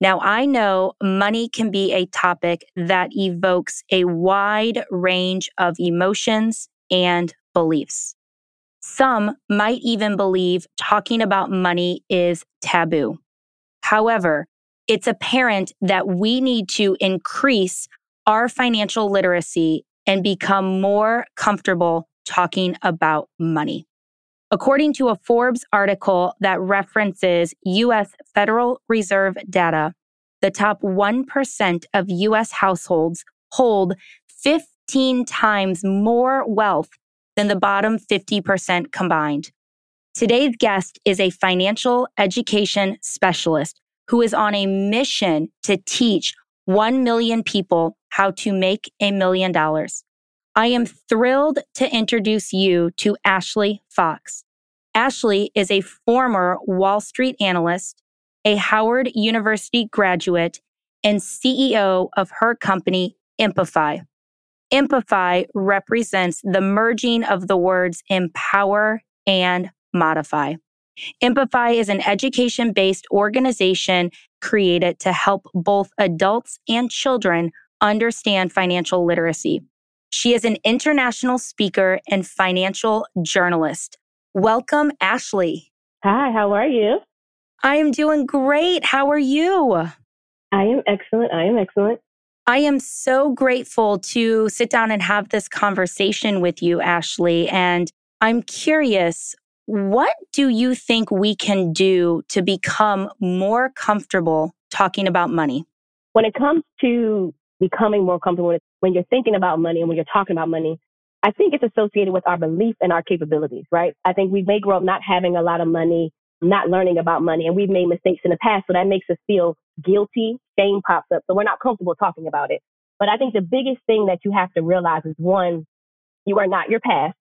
Now, I know money can be a topic that evokes a wide range of emotions and beliefs. Some might even believe talking about money is taboo. However, it's apparent that we need to increase our financial literacy and become more comfortable talking about money. According to a Forbes article that references US Federal Reserve data, the top 1% of US households hold 15 times more wealth than the bottom 50% combined. Today's guest is a financial education specialist who is on a mission to teach 1 million people how to make a million dollars. I am thrilled to introduce you to Ashley Fox. Ashley is a former Wall Street analyst, a Howard University graduate, and CEO of her company, Empify. Empify represents the merging of the words empower and modify. Empify is an education based organization created to help both adults and children understand financial literacy. She is an international speaker and financial journalist. Welcome, Ashley. Hi, how are you? I am doing great. How are you? I am excellent. I am excellent. I am so grateful to sit down and have this conversation with you, Ashley. And I'm curious, what do you think we can do to become more comfortable talking about money? When it comes to becoming more comfortable when you're thinking about money and when you're talking about money, I think it's associated with our belief and our capabilities, right? I think we may grow up not having a lot of money, not learning about money, and we've made mistakes in the past, so that makes us feel guilty. Shame pops up, so we're not comfortable talking about it. But I think the biggest thing that you have to realize is one, you are not your past,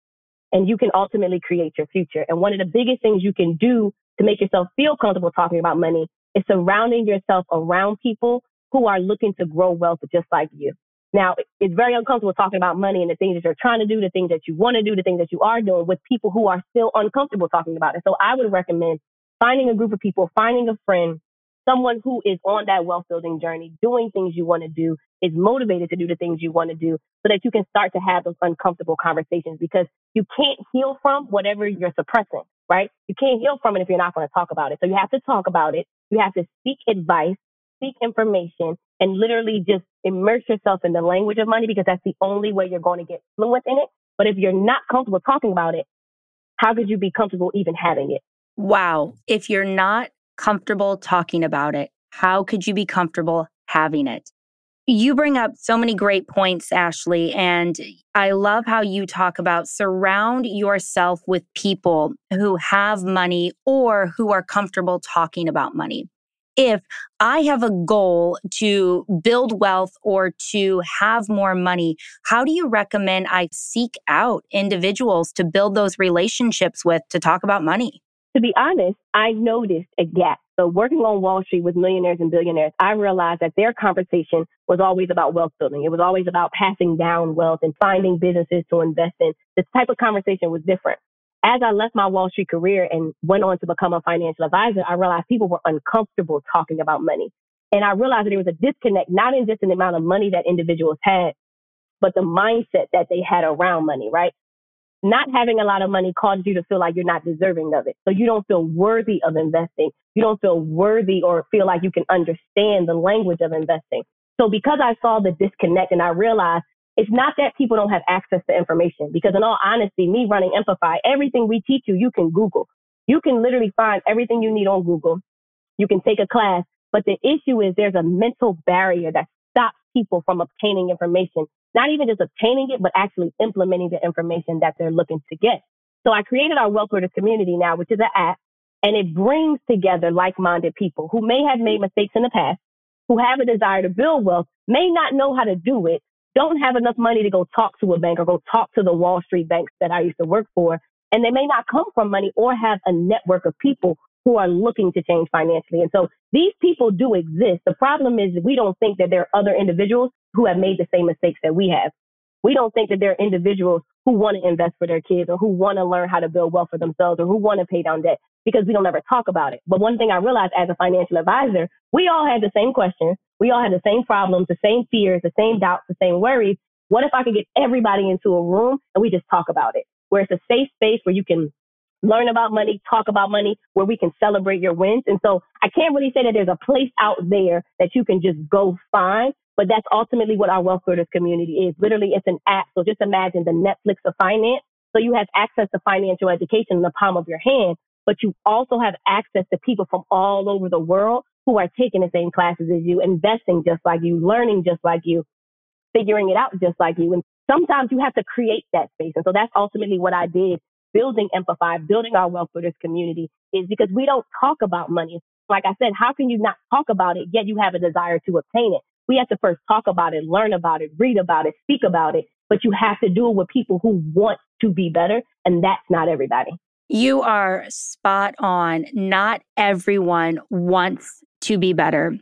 and you can ultimately create your future. And one of the biggest things you can do to make yourself feel comfortable talking about money is surrounding yourself around people who are looking to grow wealth just like you. Now, it's very uncomfortable talking about money and the things that you're trying to do, the things that you want to do, the things that you are doing with people who are still uncomfortable talking about it. So I would recommend finding a group of people, finding a friend, someone who is on that wealth building journey, doing things you want to do, is motivated to do the things you want to do so that you can start to have those uncomfortable conversations because you can't heal from whatever you're suppressing, right? You can't heal from it if you're not going to talk about it. So you have to talk about it. You have to seek advice seek information and literally just immerse yourself in the language of money because that's the only way you're going to get fluent in it. But if you're not comfortable talking about it, how could you be comfortable even having it? Wow. If you're not comfortable talking about it, how could you be comfortable having it? You bring up so many great points, Ashley, and I love how you talk about surround yourself with people who have money or who are comfortable talking about money if I have a goal to build wealth or to have more money, how do you recommend I seek out individuals to build those relationships with to talk about money? To be honest, I noticed a gap. So working on Wall Street with millionaires and billionaires, I realized that their conversation was always about wealth building. It was always about passing down wealth and finding businesses to invest in. This type of conversation was different as I left my Wall Street career and went on to become a financial advisor, I realized people were uncomfortable talking about money. And I realized that there was a disconnect, not in just in the amount of money that individuals had, but the mindset that they had around money, right? Not having a lot of money causes you to feel like you're not deserving of it. So you don't feel worthy of investing. You don't feel worthy or feel like you can understand the language of investing. So because I saw the disconnect and I realized it's not that people don't have access to information because in all honesty, me running Empify, everything we teach you, you can Google. You can literally find everything you need on Google. You can take a class, but the issue is there's a mental barrier that stops people from obtaining information, not even just obtaining it, but actually implementing the information that they're looking to get. So I created our Wealth Builders community now, which is an app, and it brings together like-minded people who may have made mistakes in the past, who have a desire to build wealth may not know how to do it, don't have enough money to go talk to a bank or go talk to the Wall Street banks that I used to work for. And they may not come from money or have a network of people who are looking to change financially. And so these people do exist. The problem is we don't think that there are other individuals who have made the same mistakes that we have. We don't think that there are individuals who want to invest for their kids or who want to learn how to build wealth for themselves or who want to pay down debt because we don't ever talk about it. But one thing I realized as a financial advisor, we all had the same questions. We all had the same problems, the same fears, the same doubts, the same worries. What if I could get everybody into a room and we just talk about it? Where it's a safe space where you can learn about money, talk about money, where we can celebrate your wins. And so I can't really say that there's a place out there that you can just go find, but that's ultimately what our Wealth Builders community is. Literally, it's an app. So just imagine the Netflix of finance. So you have access to financial education in the palm of your hand, but you also have access to people from all over the world who are taking the same classes as you, investing just like you, learning just like you, figuring it out just like you. And sometimes you have to create that space. And so that's ultimately what I did building Empify, building our Wealth Builders community is because we don't talk about money. Like I said, how can you not talk about it, yet you have a desire to obtain it? We have to first talk about it, learn about it, read about it, speak about it, but you have to do it with people who want to be better. And that's not everybody. You are spot on. Not everyone wants to be better.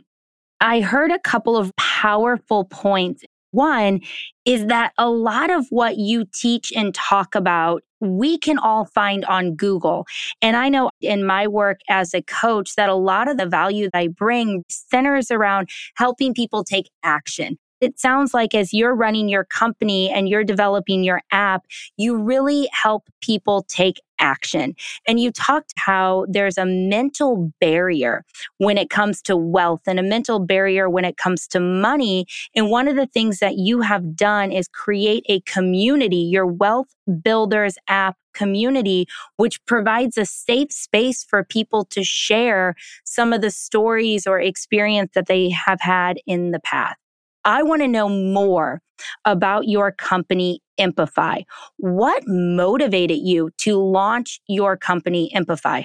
I heard a couple of powerful points. One is that a lot of what you teach and talk about we can all find on Google. And I know in my work as a coach that a lot of the value that I bring centers around helping people take action. It sounds like as you're running your company and you're developing your app, you really help people take action. And you talked how there's a mental barrier when it comes to wealth and a mental barrier when it comes to money. And one of the things that you have done is create a community, your Wealth Builders app community, which provides a safe space for people to share some of the stories or experience that they have had in the past. I want to know more about your company, Empify. What motivated you to launch your company, Empify?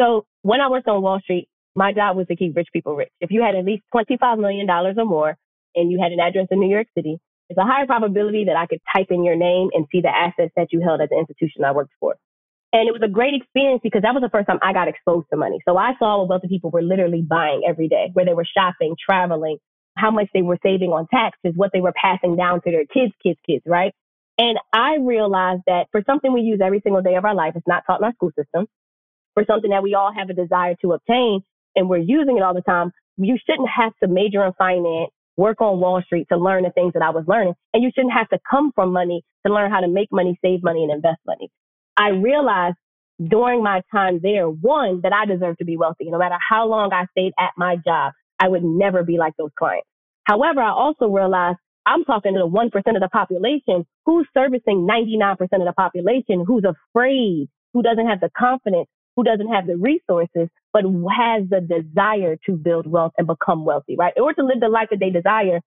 So, when I worked on Wall Street, my job was to keep rich people rich. If you had at least $25 million or more and you had an address in New York City, it's a higher probability that I could type in your name and see the assets that you held at the institution I worked for. And it was a great experience because that was the first time I got exposed to money. So I saw what wealthy people were literally buying every day, where they were shopping, traveling, how much they were saving on taxes, what they were passing down to their kids, kids, kids, right? And I realized that for something we use every single day of our life, it's not taught in our school system, for something that we all have a desire to obtain and we're using it all the time, you shouldn't have to major in finance, work on Wall Street to learn the things that I was learning. And you shouldn't have to come from money to learn how to make money, save money, and invest money. I realized during my time there, one, that I deserve to be wealthy. No matter how long I stayed at my job, I would never be like those clients. However, I also realized I'm talking to the 1% of the population who's servicing 99% of the population who's afraid, who doesn't have the confidence, who doesn't have the resources, but has the desire to build wealth and become wealthy, right? Or to live the life that they desire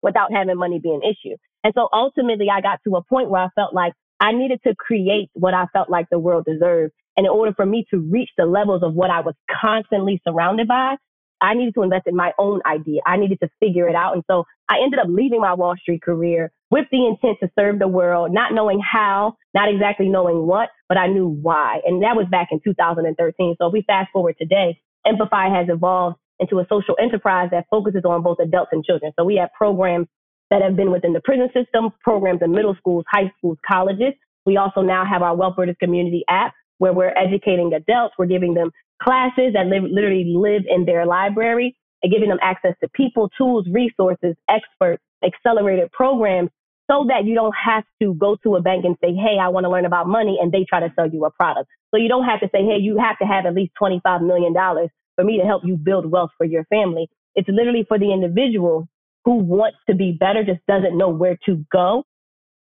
without having money be an issue. And so ultimately, I got to a point where I felt like I needed to create what I felt like the world deserved. And in order for me to reach the levels of what I was constantly surrounded by, I needed to invest in my own idea. I needed to figure it out. And so I ended up leaving my Wall Street career with the intent to serve the world, not knowing how, not exactly knowing what, but I knew why. And that was back in 2013. So if we fast forward today, Empify has evolved into a social enterprise that focuses on both adults and children. So we have programs that have been within the prison system, programs in middle schools, high schools, colleges. We also now have our Wealth Builders Community app where we're educating adults. We're giving them classes that live, literally live in their library and giving them access to people, tools, resources, experts, accelerated programs so that you don't have to go to a bank and say, Hey, I want to learn about money. And they try to sell you a product. So you don't have to say, Hey, you have to have at least $25 million for me to help you build wealth for your family. It's literally for the individual who wants to be better, just doesn't know where to go.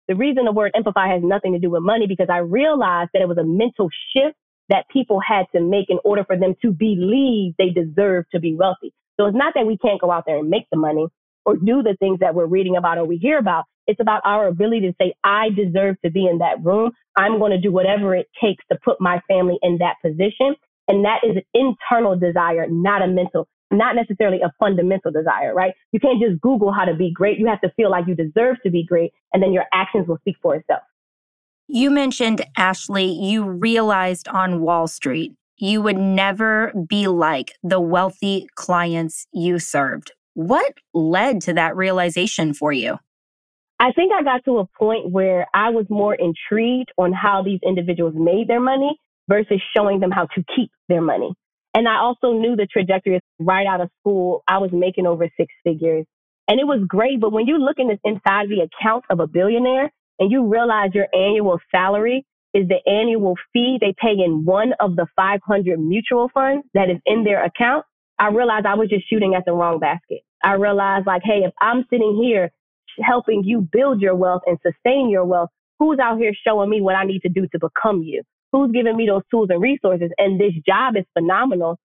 The reason the word Empify has nothing to do with money because I realized that it was a mental shift that people had to make in order for them to believe they deserve to be wealthy. So it's not that we can't go out there and make the money or do the things that we're reading about or we hear about. It's about our ability to say, I deserve to be in that room. I'm going to do whatever it takes to put my family in that position. And that is an internal desire, not a mental, not necessarily a fundamental desire, right? You can't just Google how to be great. You have to feel like you deserve to be great, and then your actions will speak for itself. You mentioned, Ashley, you realized on Wall Street you would never be like the wealthy clients you served. What led to that realization for you? I think I got to a point where I was more intrigued on how these individuals made their money versus showing them how to keep their money. And I also knew the trajectory right out of school. I was making over six figures and it was great. But when you look in this inside the account of a billionaire and you realize your annual salary is the annual fee they pay in one of the 500 mutual funds that is in their account, I realized I was just shooting at the wrong basket. I realized like, hey, if I'm sitting here helping you build your wealth and sustain your wealth, who's out here showing me what I need to do to become you? Who's giving me those tools and resources? And this job is phenomenal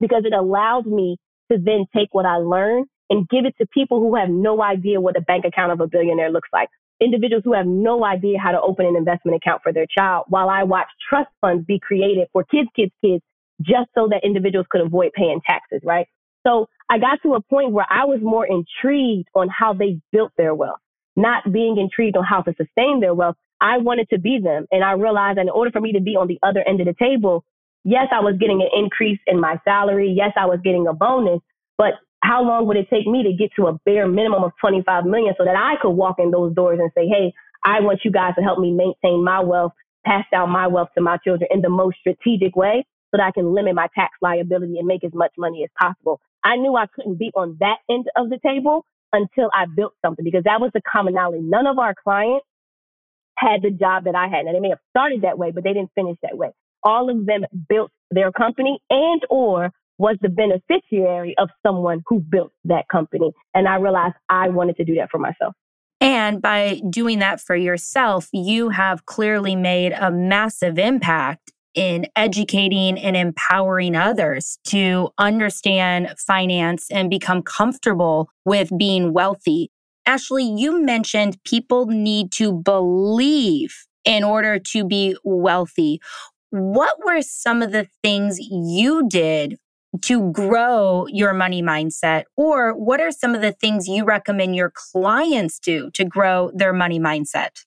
because it allows me to then take what I learned and give it to people who have no idea what a bank account of a billionaire looks like. Individuals who have no idea how to open an investment account for their child while I watch trust funds be created for kids, kids, kids, just so that individuals could avoid paying taxes, right? So I got to a point where I was more intrigued on how they built their wealth, not being intrigued on how to sustain their wealth. I wanted to be them. And I realized that in order for me to be on the other end of the table, yes, I was getting an increase in my salary. Yes, I was getting a bonus, but how long would it take me to get to a bare minimum of 25 million so that I could walk in those doors and say, Hey, I want you guys to help me maintain my wealth, pass down my wealth to my children in the most strategic way so that I can limit my tax liability and make as much money as possible. I knew I couldn't be on that end of the table until I built something because that was the commonality. None of our clients had the job that I had. Now they may have started that way, but they didn't finish that way. All of them built their company and or was the beneficiary of someone who built that company. And I realized I wanted to do that for myself. And by doing that for yourself, you have clearly made a massive impact in educating and empowering others to understand finance and become comfortable with being wealthy. Ashley, you mentioned people need to believe in order to be wealthy. What were some of the things you did to grow your money mindset? Or what are some of the things you recommend your clients do to grow their money mindset?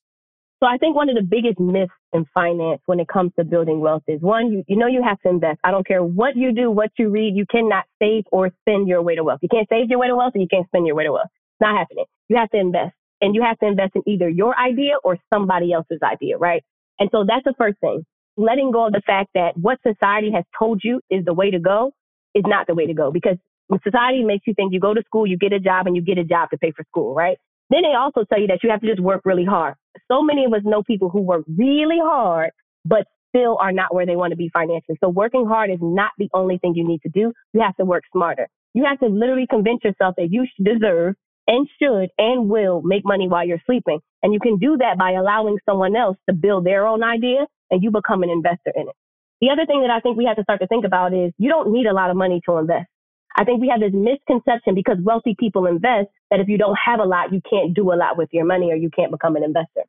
So I think one of the biggest myths in finance when it comes to building wealth is one, you, you know you have to invest. I don't care what you do, what you read, you cannot save or spend your way to wealth. You can't save your way to wealth and you can't spend your way to wealth. It's not happening. You have to invest. And you have to invest in either your idea or somebody else's idea, right? And so that's the first thing. Letting go of the fact that what society has told you is the way to go is not the way to go because society makes you think you go to school, you get a job, and you get a job to pay for school, right? Then they also tell you that you have to just work really hard. So many of us know people who work really hard, but still are not where they want to be financially. So working hard is not the only thing you need to do. You have to work smarter. You have to literally convince yourself that you deserve and should and will make money while you're sleeping. And you can do that by allowing someone else to build their own idea and you become an investor in it. The other thing that I think we have to start to think about is you don't need a lot of money to invest. I think we have this misconception because wealthy people invest that if you don't have a lot, you can't do a lot with your money or you can't become an investor.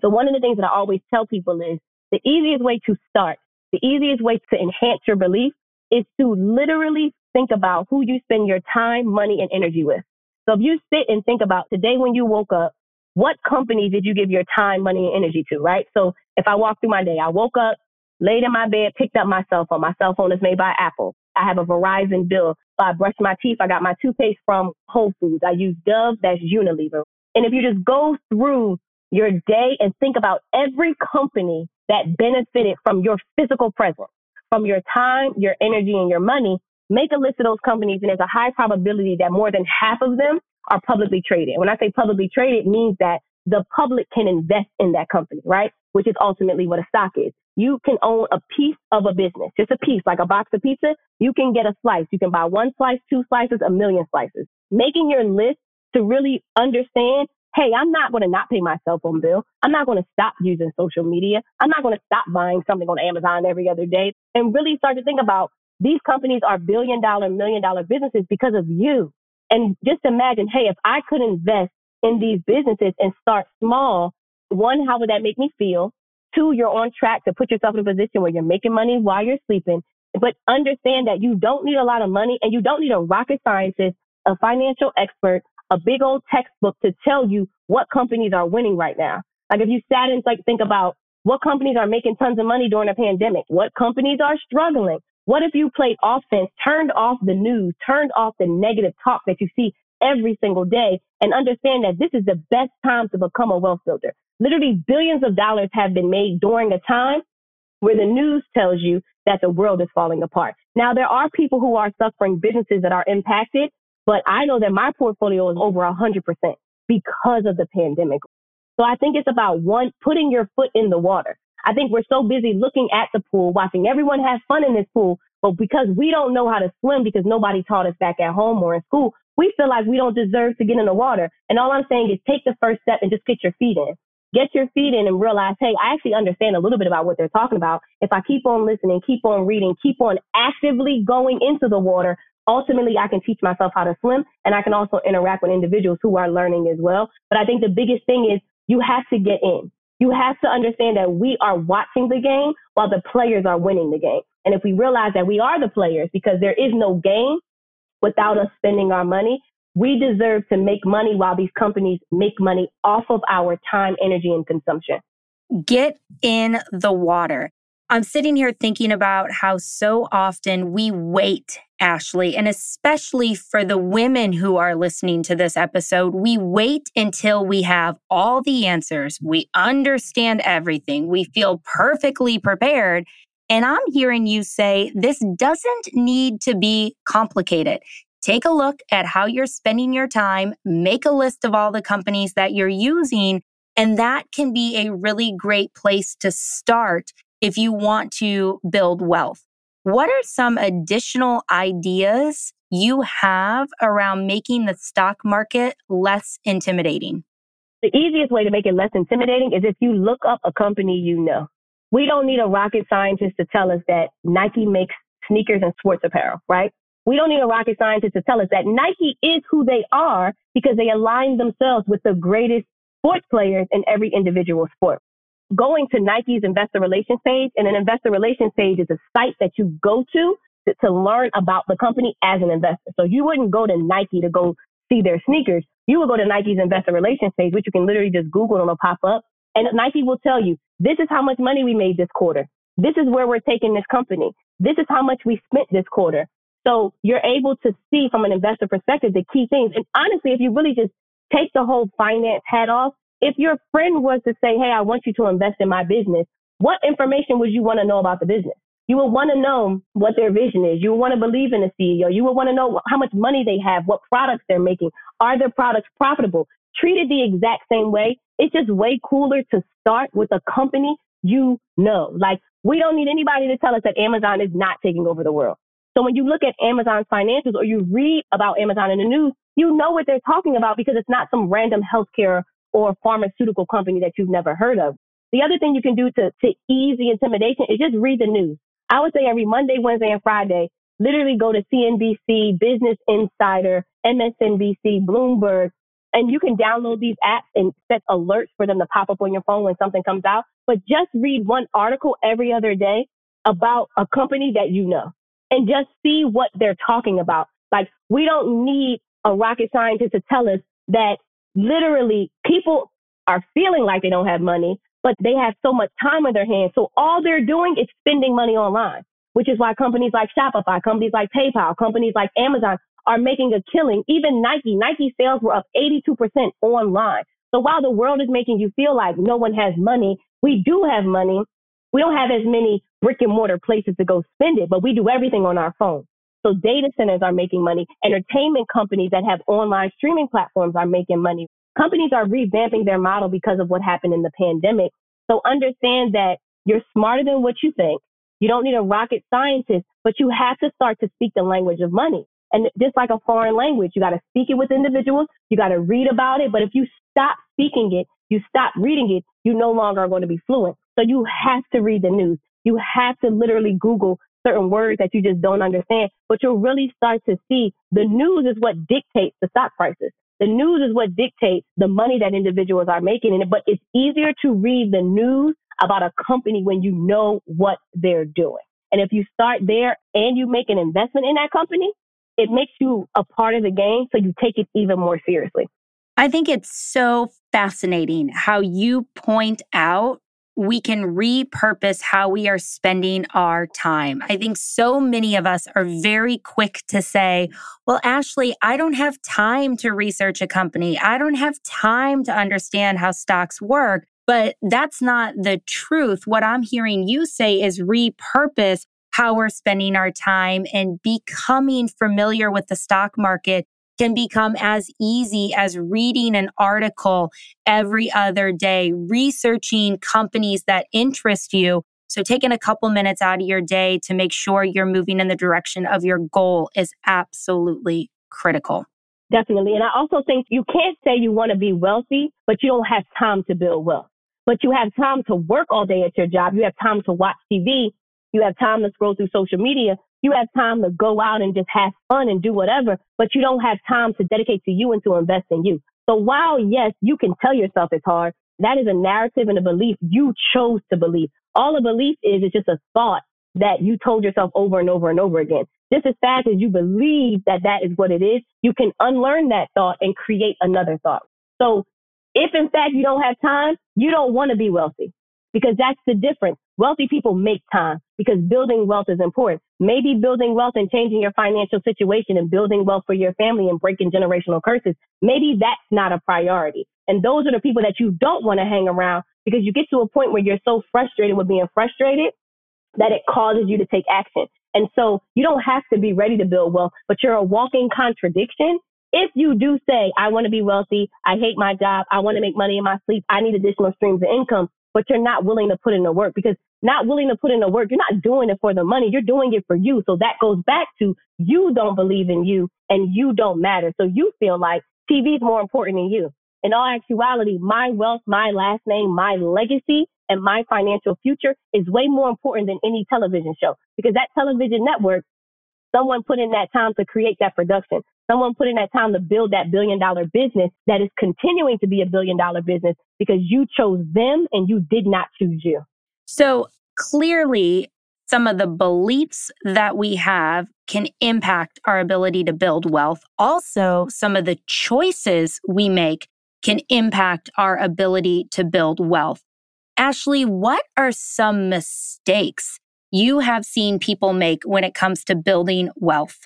So one of the things that I always tell people is the easiest way to start, the easiest way to enhance your belief is to literally think about who you spend your time, money, and energy with. So if you sit and think about today when you woke up, what company did you give your time, money, and energy to, right? So if I walk through my day, I woke up, laid in my bed, picked up my cell phone. My cell phone is made by Apple. I have a Verizon bill. So I brush my teeth. I got my toothpaste from Whole Foods. I use Dove. That's Unilever. And if you just go through your day and think about every company that benefited from your physical presence, from your time, your energy, and your money, make a list of those companies. And there's a high probability that more than half of them are publicly traded. When I say publicly traded, it means that the public can invest in that company, right? Which is ultimately what a stock is. You can own a piece of a business, just a piece, like a box of pizza. You can get a slice. You can buy one slice, two slices, a million slices. Making your list to really understand, hey, I'm not going to not pay my cell phone bill. I'm not going to stop using social media. I'm not going to stop buying something on Amazon every other day and really start to think about these companies are billion dollar, million dollar businesses because of you. And just imagine, hey, if I could invest in these businesses and start small, one, how would that make me feel? Two, you're on track to put yourself in a position where you're making money while you're sleeping. But understand that you don't need a lot of money and you don't need a rocket scientist, a financial expert, a big old textbook to tell you what companies are winning right now. Like if you sat and like think about what companies are making tons of money during a pandemic, what companies are struggling. What if you played offense, turned off the news, turned off the negative talk that you see every single day and understand that this is the best time to become a wealth builder. Literally billions of dollars have been made during a time where the news tells you that the world is falling apart. Now, there are people who are suffering, businesses that are impacted, but I know that my portfolio is over 100% because of the pandemic. So I think it's about one, putting your foot in the water. I think we're so busy looking at the pool, watching everyone have fun in this pool, but because we don't know how to swim because nobody taught us back at home or in school, we feel like we don't deserve to get in the water. And all I'm saying is take the first step and just get your feet in get your feet in and realize, hey, I actually understand a little bit about what they're talking about. If I keep on listening, keep on reading, keep on actively going into the water, ultimately I can teach myself how to swim and I can also interact with individuals who are learning as well. But I think the biggest thing is you have to get in. You have to understand that we are watching the game while the players are winning the game. And if we realize that we are the players because there is no game without us spending our money, we deserve to make money while these companies make money off of our time, energy, and consumption. Get in the water. I'm sitting here thinking about how so often we wait, Ashley, and especially for the women who are listening to this episode, we wait until we have all the answers. We understand everything. We feel perfectly prepared. And I'm hearing you say this doesn't need to be complicated. Take a look at how you're spending your time, make a list of all the companies that you're using, and that can be a really great place to start if you want to build wealth. What are some additional ideas you have around making the stock market less intimidating? The easiest way to make it less intimidating is if you look up a company you know. We don't need a rocket scientist to tell us that Nike makes sneakers and sports apparel, right? We don't need a rocket scientist to tell us that Nike is who they are because they align themselves with the greatest sports players in every individual sport. Going to Nike's investor relations page, and an investor relations page is a site that you go to, to to learn about the company as an investor. So you wouldn't go to Nike to go see their sneakers. You would go to Nike's investor relations page, which you can literally just Google and it'll pop up. And Nike will tell you, this is how much money we made this quarter. This is where we're taking this company. This is how much we spent this quarter. So you're able to see from an investor perspective the key things. And honestly, if you really just take the whole finance hat off, if your friend was to say, Hey, I want you to invest in my business, what information would you want to know about the business? You would want to know what their vision is. You would want to believe in the CEO. You would want to know how much money they have, what products they're making. Are their products profitable? Treated the exact same way. It's just way cooler to start with a company you know. Like, we don't need anybody to tell us that Amazon is not taking over the world. So when you look at Amazon's financials or you read about Amazon in the news, you know what they're talking about because it's not some random healthcare or pharmaceutical company that you've never heard of. The other thing you can do to, to ease the intimidation is just read the news. I would say every Monday, Wednesday, and Friday, literally go to CNBC, Business Insider, MSNBC, Bloomberg, and you can download these apps and set alerts for them to pop up on your phone when something comes out. But just read one article every other day about a company that you know and just see what they're talking about. Like, we don't need a rocket scientist to tell us that literally people are feeling like they don't have money, but they have so much time on their hands. So all they're doing is spending money online, which is why companies like Shopify, companies like PayPal, companies like Amazon are making a killing. Even Nike, Nike sales were up 82% online. So while the world is making you feel like no one has money, we do have money. We don't have as many brick and mortar places to go spend it, but we do everything on our phone. So data centers are making money. Entertainment companies that have online streaming platforms are making money. Companies are revamping their model because of what happened in the pandemic. So understand that you're smarter than what you think. You don't need a rocket scientist, but you have to start to speak the language of money. And just like a foreign language, you got to speak it with individuals. You got to read about it. But if you stop speaking it, you stop reading it, you no longer are going to be fluent. So you have to read the news. You have to literally Google certain words that you just don't understand, but you'll really start to see the news is what dictates the stock prices. The news is what dictates the money that individuals are making in it, but it's easier to read the news about a company when you know what they're doing. And if you start there and you make an investment in that company, it makes you a part of the game. So you take it even more seriously. I think it's so fascinating how you point out we can repurpose how we are spending our time. I think so many of us are very quick to say, well, Ashley, I don't have time to research a company. I don't have time to understand how stocks work. But that's not the truth. What I'm hearing you say is repurpose how we're spending our time and becoming familiar with the stock market can become as easy as reading an article every other day, researching companies that interest you. So taking a couple minutes out of your day to make sure you're moving in the direction of your goal is absolutely critical. Definitely. And I also think you can't say you want to be wealthy, but you don't have time to build wealth. But you have time to work all day at your job. You have time to watch TV. You have time to scroll through social media. You have time to go out and just have fun and do whatever, but you don't have time to dedicate to you and to invest in you. So while yes, you can tell yourself it's hard, that is a narrative and a belief you chose to believe. All a belief is is just a thought that you told yourself over and over and over again. Just as fast as you believe that that is what it is, you can unlearn that thought and create another thought. So if in fact you don't have time, you don't want to be wealthy because that's the difference. Wealthy people make time because building wealth is important. Maybe building wealth and changing your financial situation and building wealth for your family and breaking generational curses. Maybe that's not a priority. And those are the people that you don't want to hang around because you get to a point where you're so frustrated with being frustrated that it causes you to take action. And so you don't have to be ready to build wealth, but you're a walking contradiction. If you do say, I want to be wealthy, I hate my job, I want to make money in my sleep, I need additional streams of income, but you're not willing to put in the work because not willing to put in the work, you're not doing it for the money. You're doing it for you. So that goes back to you don't believe in you and you don't matter. So you feel like TV is more important than you. In all actuality, my wealth, my last name, my legacy, and my financial future is way more important than any television show because that television network, someone put in that time to create that production. Someone put in that time to build that billion dollar business that is continuing to be a billion dollar business because you chose them and you did not choose you. So clearly, some of the beliefs that we have can impact our ability to build wealth. Also, some of the choices we make can impact our ability to build wealth. Ashley, what are some mistakes you have seen people make when it comes to building wealth?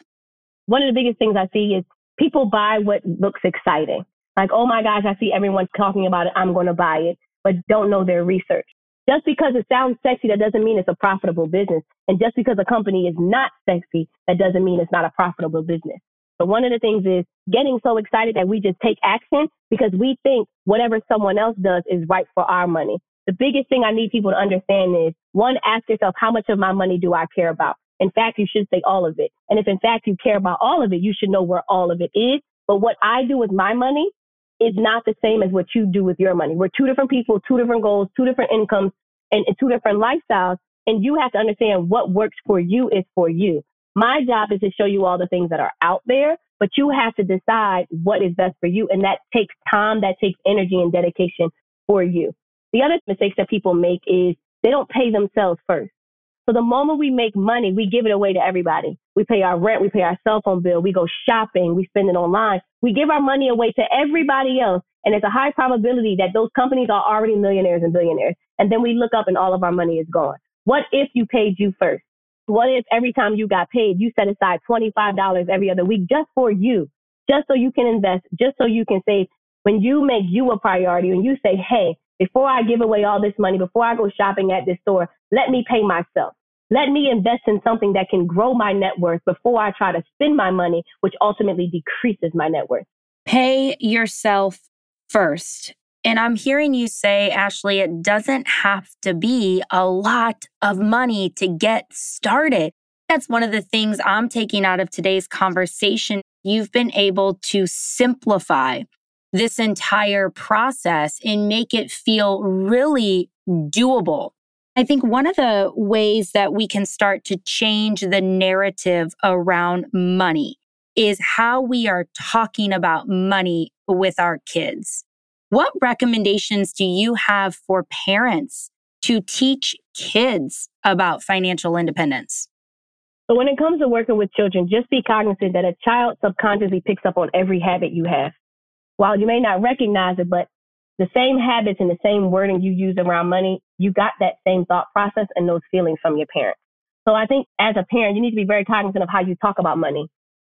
One of the biggest things I see is people buy what looks exciting. Like, oh my gosh, I see everyone talking about it. I'm going to buy it, but don't know their research. Just because it sounds sexy, that doesn't mean it's a profitable business. And just because a company is not sexy, that doesn't mean it's not a profitable business. But one of the things is getting so excited that we just take action because we think whatever someone else does is right for our money. The biggest thing I need people to understand is one, ask yourself, how much of my money do I care about? In fact, you should say all of it. And if in fact you care about all of it, you should know where all of it is. But what I do with my money is not the same as what you do with your money. We're two different people, two different goals, two different incomes, and, and two different lifestyles. And you have to understand what works for you is for you. My job is to show you all the things that are out there, but you have to decide what is best for you. And that takes time, that takes energy and dedication for you. The other mistakes that people make is they don't pay themselves first. So the moment we make money, we give it away to everybody. We pay our rent, we pay our cell phone bill, we go shopping, we spend it online. We give our money away to everybody else. And it's a high probability that those companies are already millionaires and billionaires. And then we look up and all of our money is gone. What if you paid you first? What if every time you got paid, you set aside $25 every other week just for you, just so you can invest, just so you can save? When you make you a priority and you say, hey, before I give away all this money, before I go shopping at this store, let me pay myself. Let me invest in something that can grow my net worth before I try to spend my money, which ultimately decreases my net worth. Pay yourself first. And I'm hearing you say, Ashley, it doesn't have to be a lot of money to get started. That's one of the things I'm taking out of today's conversation. You've been able to simplify this entire process and make it feel really doable. I think one of the ways that we can start to change the narrative around money is how we are talking about money with our kids. What recommendations do you have for parents to teach kids about financial independence? So when it comes to working with children, just be cognizant that a child subconsciously picks up on every habit you have. While you may not recognize it, but the same habits and the same wording you use around money, you got that same thought process and those feelings from your parents. So I think as a parent, you need to be very cognizant of how you talk about money.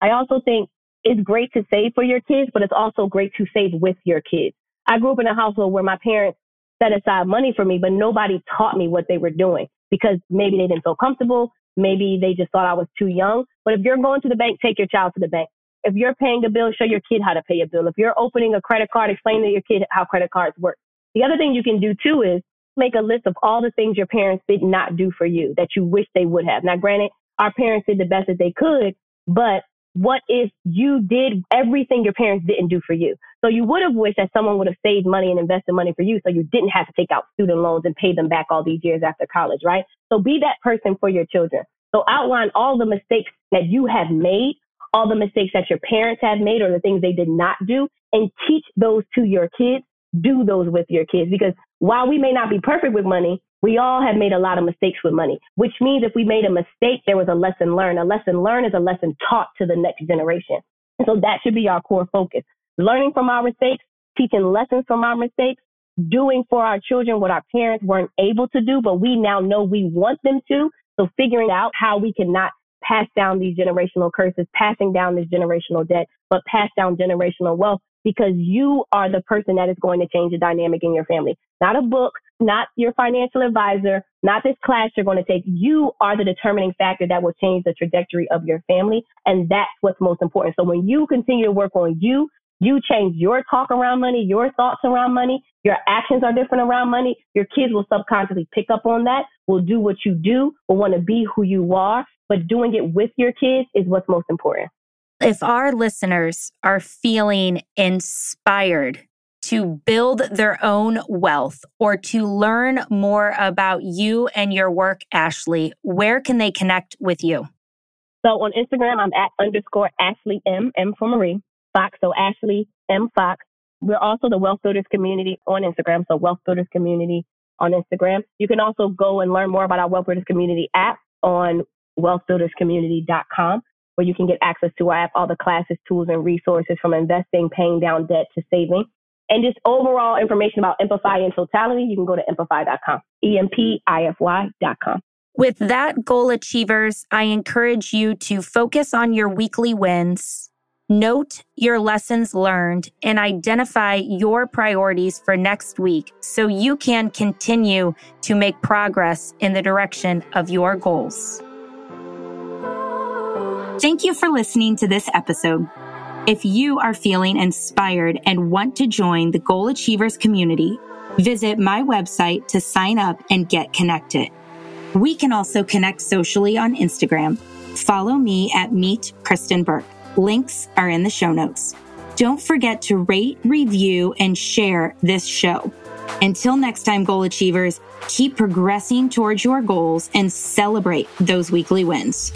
I also think it's great to save for your kids, but it's also great to save with your kids. I grew up in a household where my parents set aside money for me, but nobody taught me what they were doing because maybe they didn't feel comfortable. Maybe they just thought I was too young. But if you're going to the bank, take your child to the bank. If you're paying a bill, show your kid how to pay a bill. If you're opening a credit card, explain to your kid how credit cards work. The other thing you can do too is make a list of all the things your parents did not do for you that you wish they would have. Now, granted, our parents did the best that they could, but what if you did everything your parents didn't do for you? So you would have wished that someone would have saved money and invested money for you so you didn't have to take out student loans and pay them back all these years after college, right? So be that person for your children. So outline all the mistakes that you have made, all the mistakes that your parents have made or the things they did not do and teach those to your kids. Do those with your kids because while we may not be perfect with money, we all have made a lot of mistakes with money, which means if we made a mistake, there was a lesson learned. A lesson learned is a lesson taught to the next generation. And so that should be our core focus. Learning from our mistakes, teaching lessons from our mistakes, doing for our children what our parents weren't able to do, but we now know we want them to. So figuring out how we can not pass down these generational curses, passing down this generational debt, but pass down generational wealth because you are the person that is going to change the dynamic in your family. Not a book, not your financial advisor, not this class you're going to take. You are the determining factor that will change the trajectory of your family. And that's what's most important. So when you continue to work on you, you change your talk around money, your thoughts around money, your actions are different around money. Your kids will subconsciously pick up on that, will do what you do, will want to be who you are. But doing it with your kids is what's most important. If our listeners are feeling inspired to build their own wealth or to learn more about you and your work, Ashley, where can they connect with you? So on Instagram, I'm at underscore Ashley M, M for Marie, Fox. So Ashley M Fox. We're also the Wealth Builders community on Instagram. So Wealth Builders community on Instagram. You can also go and learn more about our Wealth Builders community app on wealthbuilderscommunity.com where you can get access to our app, all the classes, tools, and resources from investing, paying down debt to saving. And just overall information about Empify in totality, you can go to empify.com, E-M-P-I-F-Y.com. With that, goal achievers, I encourage you to focus on your weekly wins, note your lessons learned, and identify your priorities for next week so you can continue to make progress in the direction of your goals. Thank you for listening to this episode. If you are feeling inspired and want to join the Goal Achievers community, visit my website to sign up and get connected. We can also connect socially on Instagram. Follow me at Meet Kristen Burke. Links are in the show notes. Don't forget to rate, review, and share this show. Until next time, goal achievers, keep progressing towards your goals and celebrate those weekly wins.